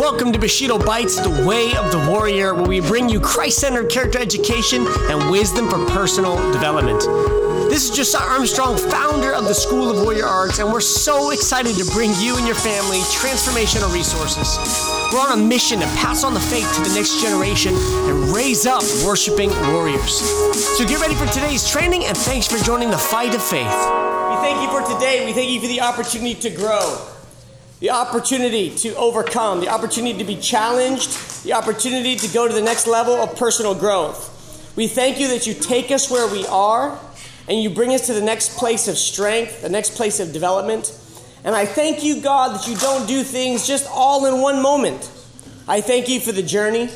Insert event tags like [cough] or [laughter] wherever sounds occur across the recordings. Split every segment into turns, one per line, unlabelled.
welcome to Bushido Bites, the way of the warrior, where we bring you Christ centered character education and wisdom for personal development. This is Josiah Armstrong, founder of the School of Warrior Arts, and we're so excited to bring you and your family transformational resources. We're on a mission to pass on the faith to the next generation and raise up worshiping warriors. So get ready for today's training, and thanks for joining the fight of faith. We thank you for today. We thank you for the opportunity to grow the opportunity to overcome, the opportunity to be challenged, the opportunity to go to the next level of personal growth. We thank you that you take us where we are and you bring us to the next place of strength, the next place of development. And I thank you, God, that you don't do things just all in one moment. I thank you for the journey.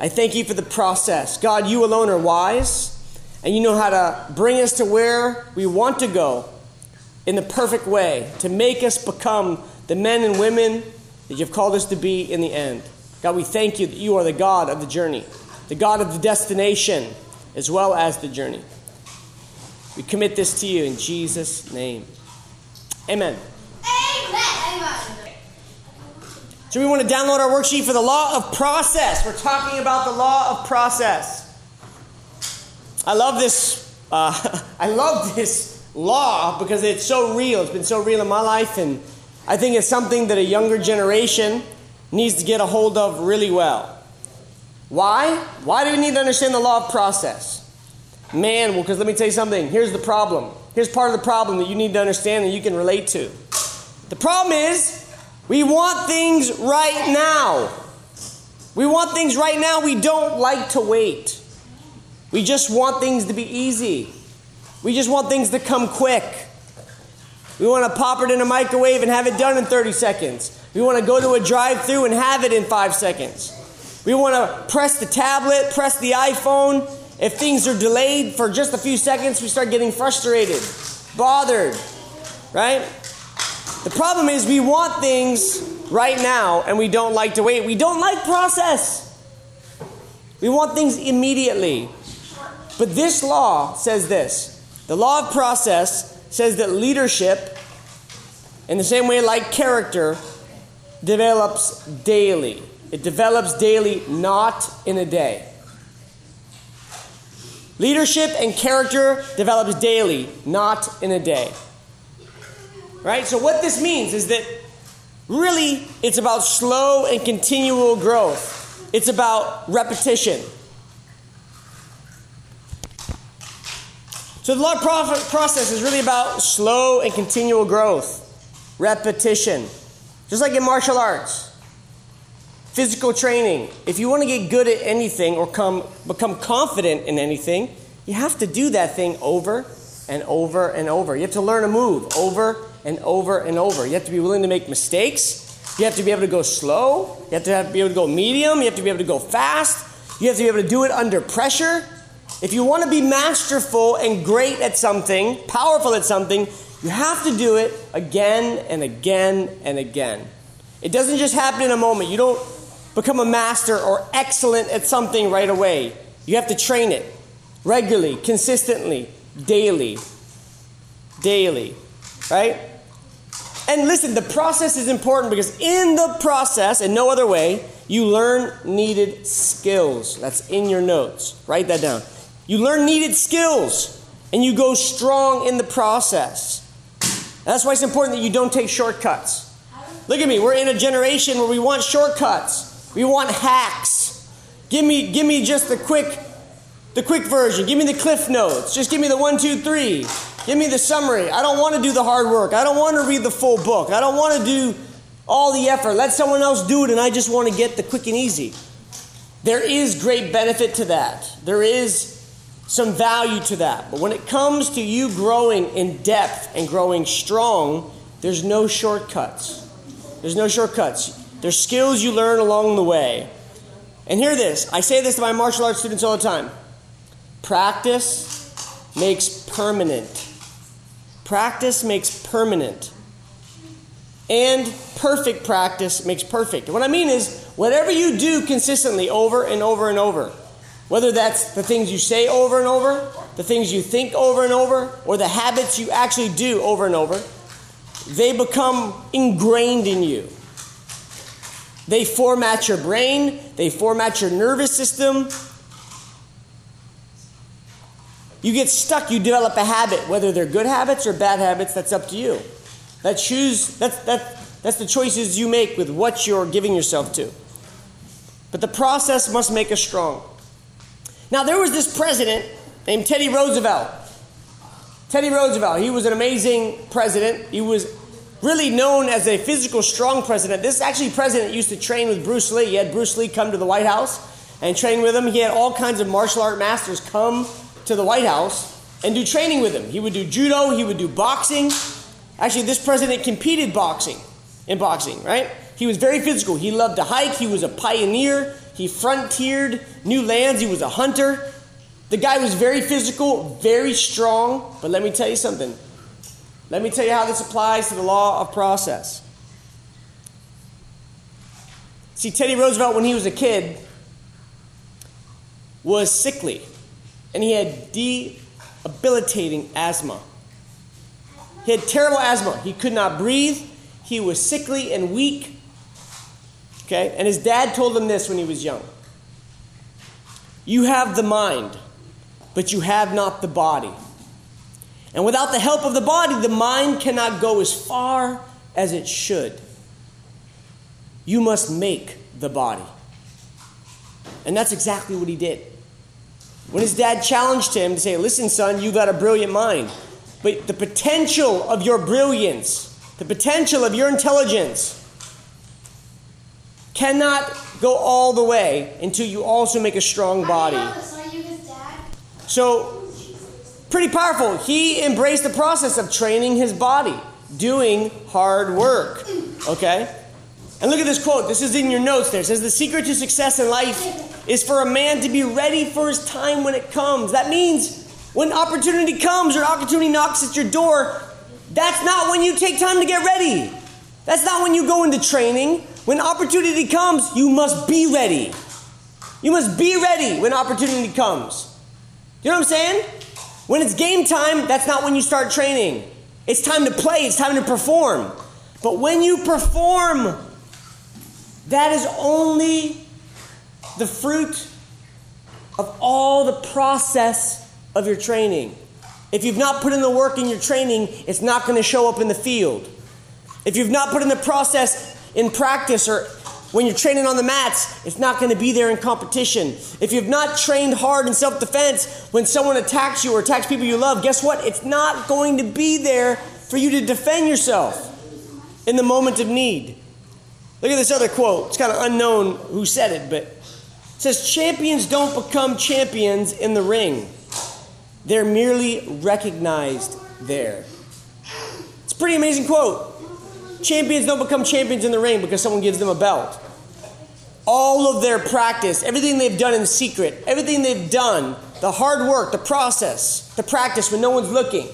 I thank you for the process. God, you alone are wise, and you know how to bring us to where we want to go in the perfect way to make us become the men and women that you've called us to be in the end. God, we thank you that you are the God of the journey, the God of the destination, as well as the journey. We commit this to you in Jesus' name. Amen.
Amen.
So, we want to download our worksheet for the law of process. We're talking about the law of process. I love this. Uh, [laughs] I love this law because it's so real. It's been so real in my life, and I think it's something that a younger generation needs to get a hold of really well. Why? Why do we need to understand the law of process? Man, well, because let me tell you something. Here's the problem. Here's part of the problem that you need to understand and you can relate to. The problem is we want things right now. We want things right now. We don't like to wait. We just want things to be easy. We just want things to come quick. We want to pop it in a microwave and have it done in 30 seconds. We want to go to a drive through and have it in five seconds. We want to press the tablet, press the iPhone. If things are delayed for just a few seconds, we start getting frustrated, bothered, right? The problem is we want things right now and we don't like to wait. We don't like process. We want things immediately. But this law says this the law of process says that leadership, in the same way like character, develops daily. It develops daily, not in a day. Leadership and character develops daily, not in a day. Right? So, what this means is that really it's about slow and continual growth, it's about repetition. So, the law process is really about slow and continual growth, repetition. Just like in martial arts, physical training. If you want to get good at anything or come, become confident in anything, you have to do that thing over and over and over. You have to learn a move over and over and over. You have to be willing to make mistakes. You have to be able to go slow. You have to, have to be able to go medium. You have to be able to go fast. You have to be able to do it under pressure. If you want to be masterful and great at something, powerful at something, you have to do it again and again and again. It doesn't just happen in a moment. You don't become a master or excellent at something right away. You have to train it regularly, consistently, daily. Daily. Right? And listen, the process is important because in the process, and no other way, you learn needed skills. That's in your notes. Write that down. You learn needed skills and you go strong in the process. That's why it's important that you don't take shortcuts. Look at me, we're in a generation where we want shortcuts. We want hacks. Give me give me just the quick the quick version. Give me the cliff notes. Just give me the one, two, three. Give me the summary. I don't want to do the hard work. I don't want to read the full book. I don't want to do all the effort. Let someone else do it, and I just want to get the quick and easy. There is great benefit to that. There is some value to that. But when it comes to you growing in depth and growing strong, there's no shortcuts. There's no shortcuts. There's skills you learn along the way. And hear this I say this to my martial arts students all the time practice makes permanent. Practice makes permanent. And perfect practice makes perfect. What I mean is, whatever you do consistently over and over and over, whether that's the things you say over and over, the things you think over and over, or the habits you actually do over and over, they become ingrained in you. They format your brain, they format your nervous system. You get stuck, you develop a habit, whether they're good habits or bad habits, that's up to you. That choose that's that that's the choices you make with what you're giving yourself to. But the process must make us strong. Now there was this president named Teddy Roosevelt. Teddy Roosevelt, he was an amazing president. He was really known as a physical strong president. This actually president used to train with Bruce Lee. He had Bruce Lee come to the White House and train with him. He had all kinds of martial art masters come to the White House and do training with him. He would do judo, he would do boxing. Actually, this president competed boxing in boxing, right? He was very physical. He loved to hike, he was a pioneer, he frontiered new lands, he was a hunter. The guy was very physical, very strong, but let me tell you something. Let me tell you how this applies to the law of process. See, Teddy Roosevelt, when he was a kid, was sickly and he had debilitating asthma. He had terrible asthma. He could not breathe. He was sickly and weak. Okay? And his dad told him this when he was young You have the mind, but you have not the body. And without the help of the body, the mind cannot go as far as it should. You must make the body. And that's exactly what he did. When his dad challenged him to say, Listen, son, you've got a brilliant mind, but the potential of your brilliance, the potential of your intelligence, cannot go all the way until you also make a strong body. So, pretty powerful. He embraced the process of training his body, doing hard work. Okay? And look at this quote. This is in your notes there. It says, The secret to success in life is for a man to be ready for his time when it comes. That means when opportunity comes or opportunity knocks at your door, that's not when you take time to get ready. That's not when you go into training. When opportunity comes, you must be ready. You must be ready when opportunity comes. You know what I'm saying? When it's game time, that's not when you start training. It's time to play, it's time to perform. But when you perform, that is only the fruit of all the process of your training. If you've not put in the work in your training, it's not going to show up in the field. If you've not put in the process in practice or when you're training on the mats, it's not going to be there in competition. If you've not trained hard in self defense, when someone attacks you or attacks people you love, guess what? It's not going to be there for you to defend yourself in the moment of need. Look at this other quote. It's kind of unknown who said it, but it says champions don't become champions in the ring. They're merely recognized there. It's a pretty amazing quote. Champions don't become champions in the ring because someone gives them a belt. All of their practice, everything they've done in secret, everything they've done, the hard work, the process, the practice when no one's looking,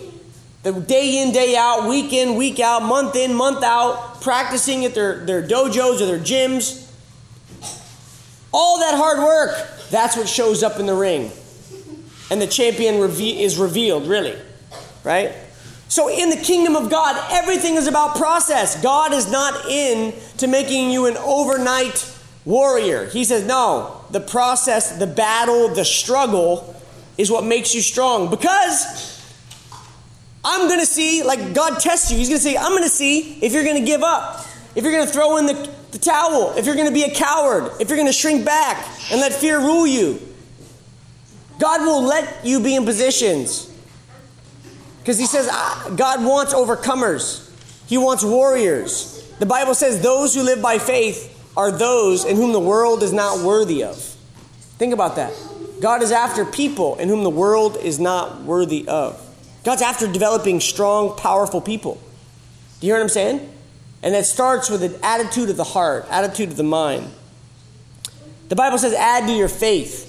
the day in, day out, week in, week out, month in, month out, practicing at their, their dojos or their gyms. All that hard work, that's what shows up in the ring. And the champion reve- is revealed, really. Right? So, in the kingdom of God, everything is about process. God is not in to making you an overnight warrior. He says, no, the process, the battle, the struggle is what makes you strong. Because I'm going to see, like God tests you, He's going to say, I'm going to see if you're going to give up, if you're going to throw in the, the towel, if you're going to be a coward, if you're going to shrink back and let fear rule you. God will let you be in positions because he says ah, God wants overcomers, He wants warriors. The Bible says those who live by faith are those in whom the world is not worthy of. Think about that. God is after people in whom the world is not worthy of. God's after developing strong, powerful people. Do you hear what I'm saying? And that starts with an attitude of the heart, attitude of the mind. The Bible says, add to your faith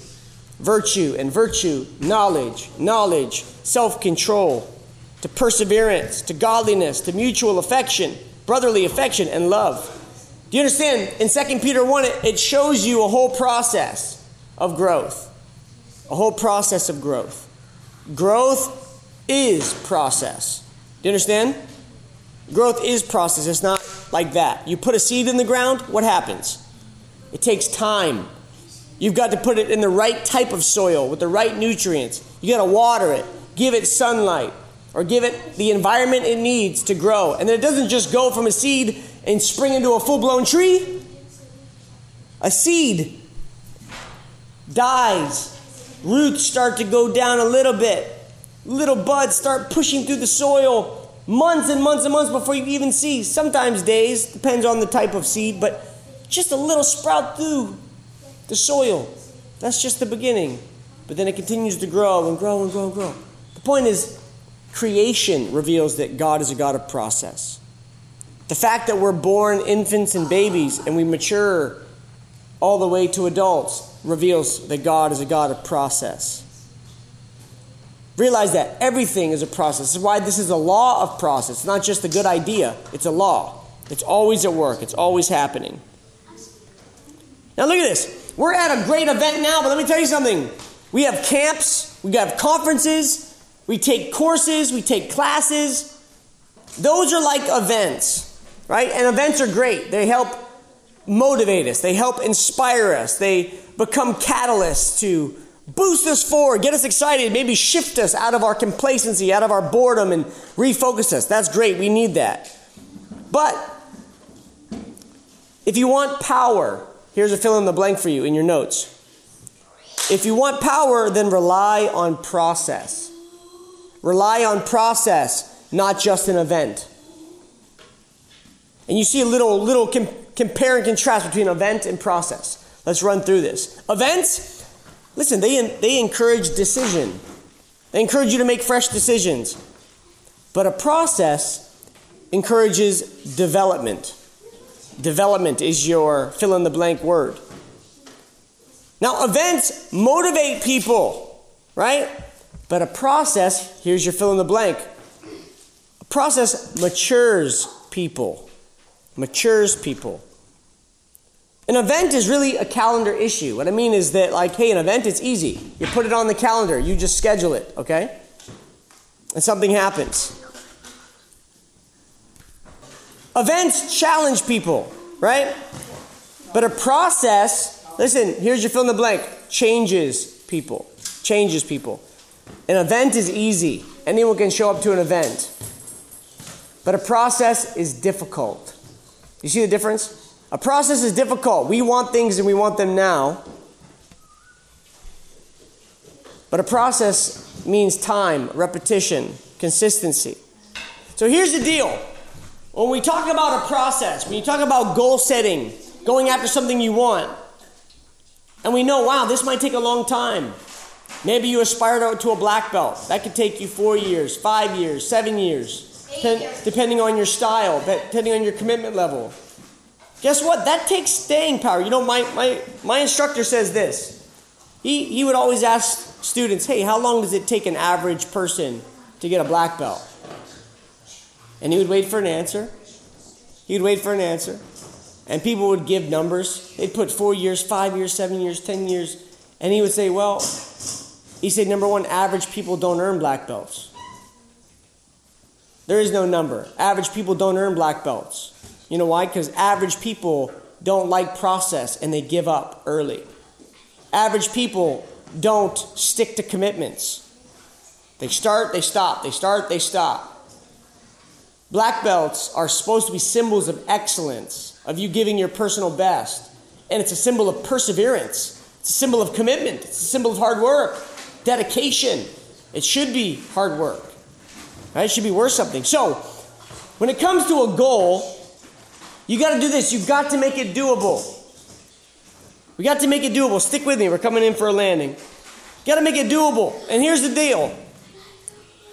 virtue, and virtue, knowledge, knowledge, self control, to perseverance, to godliness, to mutual affection, brotherly affection, and love. Do you understand? In 2 Peter 1, it, shows you a whole process of growth. A whole process of growth. Growth is process. Do you understand? Growth is process. It's not like that. You put a seed in the ground, what happens? It takes time. You've got to put it in the right type of soil with the right nutrients. You got to water it, give it sunlight, or give it the environment it needs to grow. And then it doesn't just go from a seed and spring into a full blown tree. A seed dies, roots start to go down a little bit, little buds start pushing through the soil months and months and months before you even see. Sometimes days, depends on the type of seed, but just a little sprout through the soil. That's just the beginning. But then it continues to grow and grow and grow and grow. The point is, creation reveals that God is a God of process. The fact that we're born infants and babies and we mature all the way to adults reveals that God is a God of process. Realize that everything is a process. This is why this is a law of process. It's not just a good idea, it's a law. It's always at work, it's always happening. Now, look at this. We're at a great event now, but let me tell you something. We have camps, we have conferences, we take courses, we take classes. Those are like events, right? And events are great. They help motivate us, they help inspire us, they become catalysts to boost us forward, get us excited, maybe shift us out of our complacency, out of our boredom, and refocus us. That's great. We need that. But if you want power, here's a fill in the blank for you in your notes. If you want power, then rely on process. Rely on process, not just an event. And you see a little, little com- compare and contrast between event and process. Let's run through this. Events, Listen, they, they encourage decision, they encourage you to make fresh decisions. But a process encourages development. Development is your fill in the blank word. Now, events motivate people, right? But a process, here's your fill in the blank. A process matures people. Matures people. An event is really a calendar issue. What I mean is that, like, hey, an event, it's easy. You put it on the calendar, you just schedule it, okay? And something happens. Events challenge people, right? But a process, listen, here's your fill in the blank, changes people. Changes people. An event is easy, anyone can show up to an event. But a process is difficult. You see the difference? A process is difficult. We want things and we want them now. But a process means time, repetition, consistency. So here's the deal. When we talk about a process, when you talk about goal setting, going after something you want, and we know, wow, this might take a long time. Maybe you aspire out to a black belt. That could take you four years, five years, seven years, depending on your style, depending on your commitment level. Guess what? That takes staying power. You know, my, my, my instructor says this. He, he would always ask students, hey, how long does it take an average person to get a black belt? And he would wait for an answer. He would wait for an answer. And people would give numbers. They'd put four years, five years, seven years, ten years. And he would say, well, he said, number one, average people don't earn black belts. There is no number. Average people don't earn black belts. You know why? Because average people don't like process and they give up early. Average people don't stick to commitments. They start, they stop, they start, they stop. Black belts are supposed to be symbols of excellence, of you giving your personal best. And it's a symbol of perseverance, it's a symbol of commitment, it's a symbol of hard work, dedication. It should be hard work, right? It should be worth something. So, when it comes to a goal, you got to do this. You've got to make it doable. We got to make it doable. Stick with me. We're coming in for a landing. Got to make it doable. And here's the deal.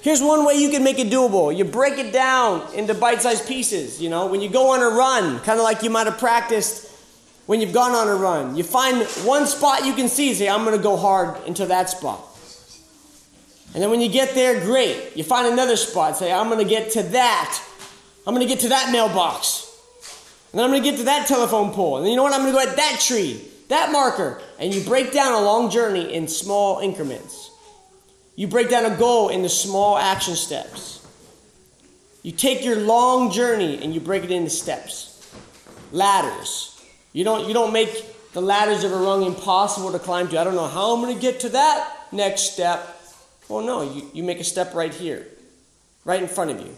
Here's one way you can make it doable. You break it down into bite-sized pieces, you know, when you go on a run, kind of like you might have practiced when you've gone on a run. You find one spot you can see, say, I'm going to go hard into that spot. And then when you get there, great. You find another spot, say, I'm going to get to that. I'm going to get to that mailbox. And then I'm going to get to that telephone pole. And then you know what? I'm going to go at that tree, that marker. And you break down a long journey in small increments. You break down a goal into small action steps. You take your long journey and you break it into steps, ladders. You don't, you don't make the ladders of a rung impossible to climb to. I don't know how I'm going to get to that next step. Well, no, you, you make a step right here, right in front of you.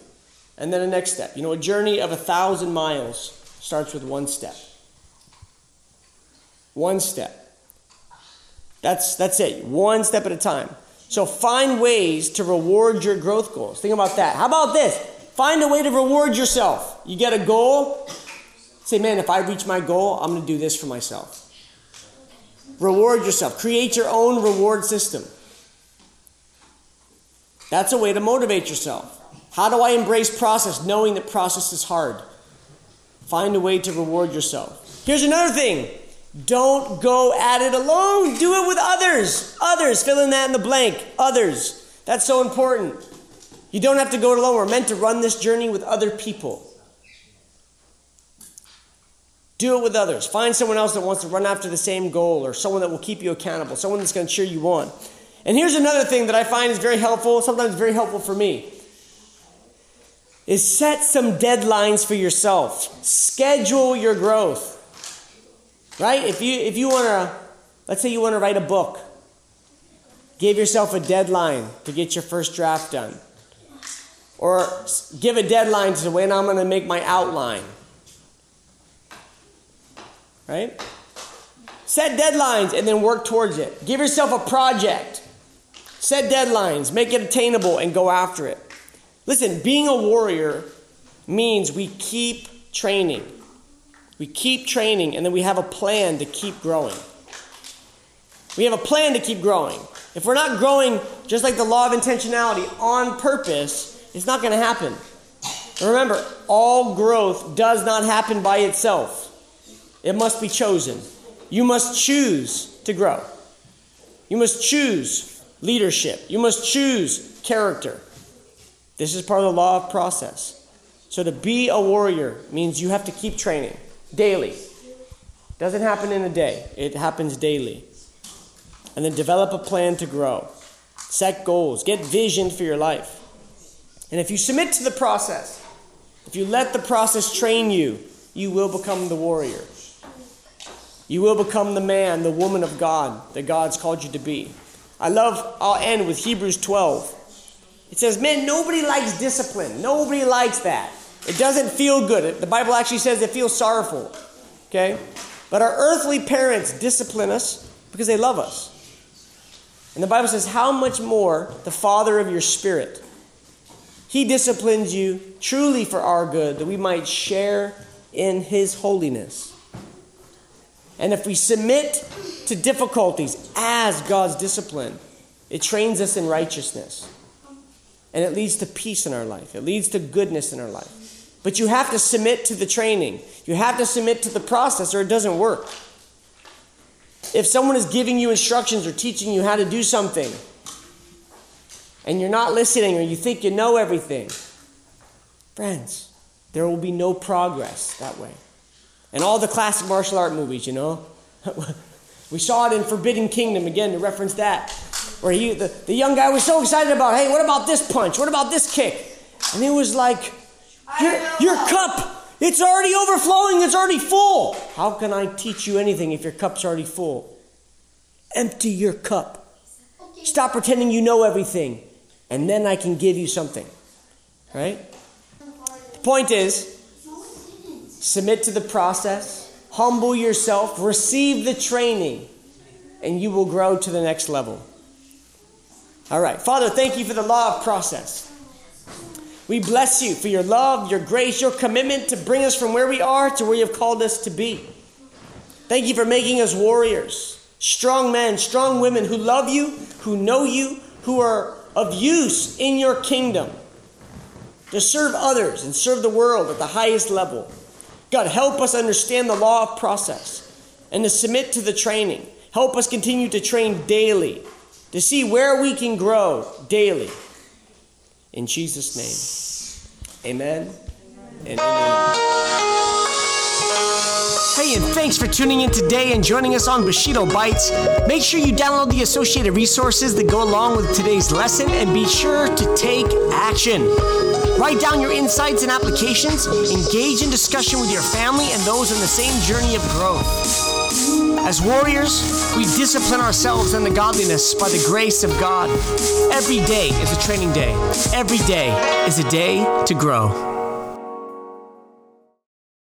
And then a next step. You know, a journey of a thousand miles starts with one step. One step. That's, that's it, one step at a time. So find ways to reward your growth goals. Think about that. How about this? Find a way to reward yourself. You get a goal, say, man, if I reach my goal, I'm going to do this for myself. Reward yourself. Create your own reward system. That's a way to motivate yourself. How do I embrace process knowing that process is hard? Find a way to reward yourself. Here's another thing don't go at it alone. Do it with others. Others. Fill in that in the blank. Others. That's so important. You don't have to go it alone. We're meant to run this journey with other people. Do it with others. Find someone else that wants to run after the same goal or someone that will keep you accountable, someone that's going to cheer you on. And here's another thing that I find is very helpful, sometimes very helpful for me. Is set some deadlines for yourself. Schedule your growth. Right? If you if you want to let's say you want to write a book. Give yourself a deadline to get your first draft done. Or give a deadline to when I'm going to make my outline. Right? Set deadlines and then work towards it. Give yourself a project. Set deadlines, make it attainable, and go after it. Listen, being a warrior means we keep training. We keep training, and then we have a plan to keep growing. We have a plan to keep growing. If we're not growing just like the law of intentionality on purpose, it's not going to happen. Remember, all growth does not happen by itself, it must be chosen. You must choose to grow. You must choose leadership. You must choose character. This is part of the law of process. So to be a warrior means you have to keep training daily. Doesn't happen in a day, it happens daily. And then develop a plan to grow. Set goals, get vision for your life. And if you submit to the process, if you let the process train you, you will become the warrior. You will become the man, the woman of God that God's called you to be. I love, I'll end with Hebrews 12. It says, Man, nobody likes discipline. Nobody likes that. It doesn't feel good. The Bible actually says it feels sorrowful. Okay? But our earthly parents discipline us because they love us. And the Bible says, How much more the Father of your spirit? He disciplines you truly for our good, that we might share in His holiness. And if we submit to difficulties as God's discipline, it trains us in righteousness. And it leads to peace in our life, it leads to goodness in our life. But you have to submit to the training. You have to submit to the process or it doesn't work. If someone is giving you instructions or teaching you how to do something and you're not listening or you think you know everything, friends, there will be no progress that way. And all the classic martial art movies, you know, [laughs] we saw it in Forbidden Kingdom again to reference that, where he, the, the young guy was so excited about, hey, what about this punch? What about this kick? And it was like, your, your cup, it's already overflowing, it's already full. How can I teach you anything if your cup's already full? Empty your cup. Stop pretending you know everything, and then I can give you something. Right? The point is submit to the process, humble yourself, receive the training, and you will grow to the next level. All right. Father, thank you for the law of process. We bless you for your love, your grace, your commitment to bring us from where we are to where you've called us to be. Thank you for making us warriors, strong men, strong women who love you, who know you, who are of use in your kingdom to serve others and serve the world at the highest level. God, help us understand the law of process and to submit to the training. Help us continue to train daily to see where we can grow daily. In Jesus' name, amen and amen. Hey, and thanks for tuning in today and joining us on Bushido Bites. Make sure you download the associated resources that go along with today's lesson and be sure to take action. Write down your insights and applications, engage in discussion with your family and those on the same journey of growth. As warriors, we discipline ourselves in the godliness by the grace of God. Every day is a training day. Every day is a day to grow.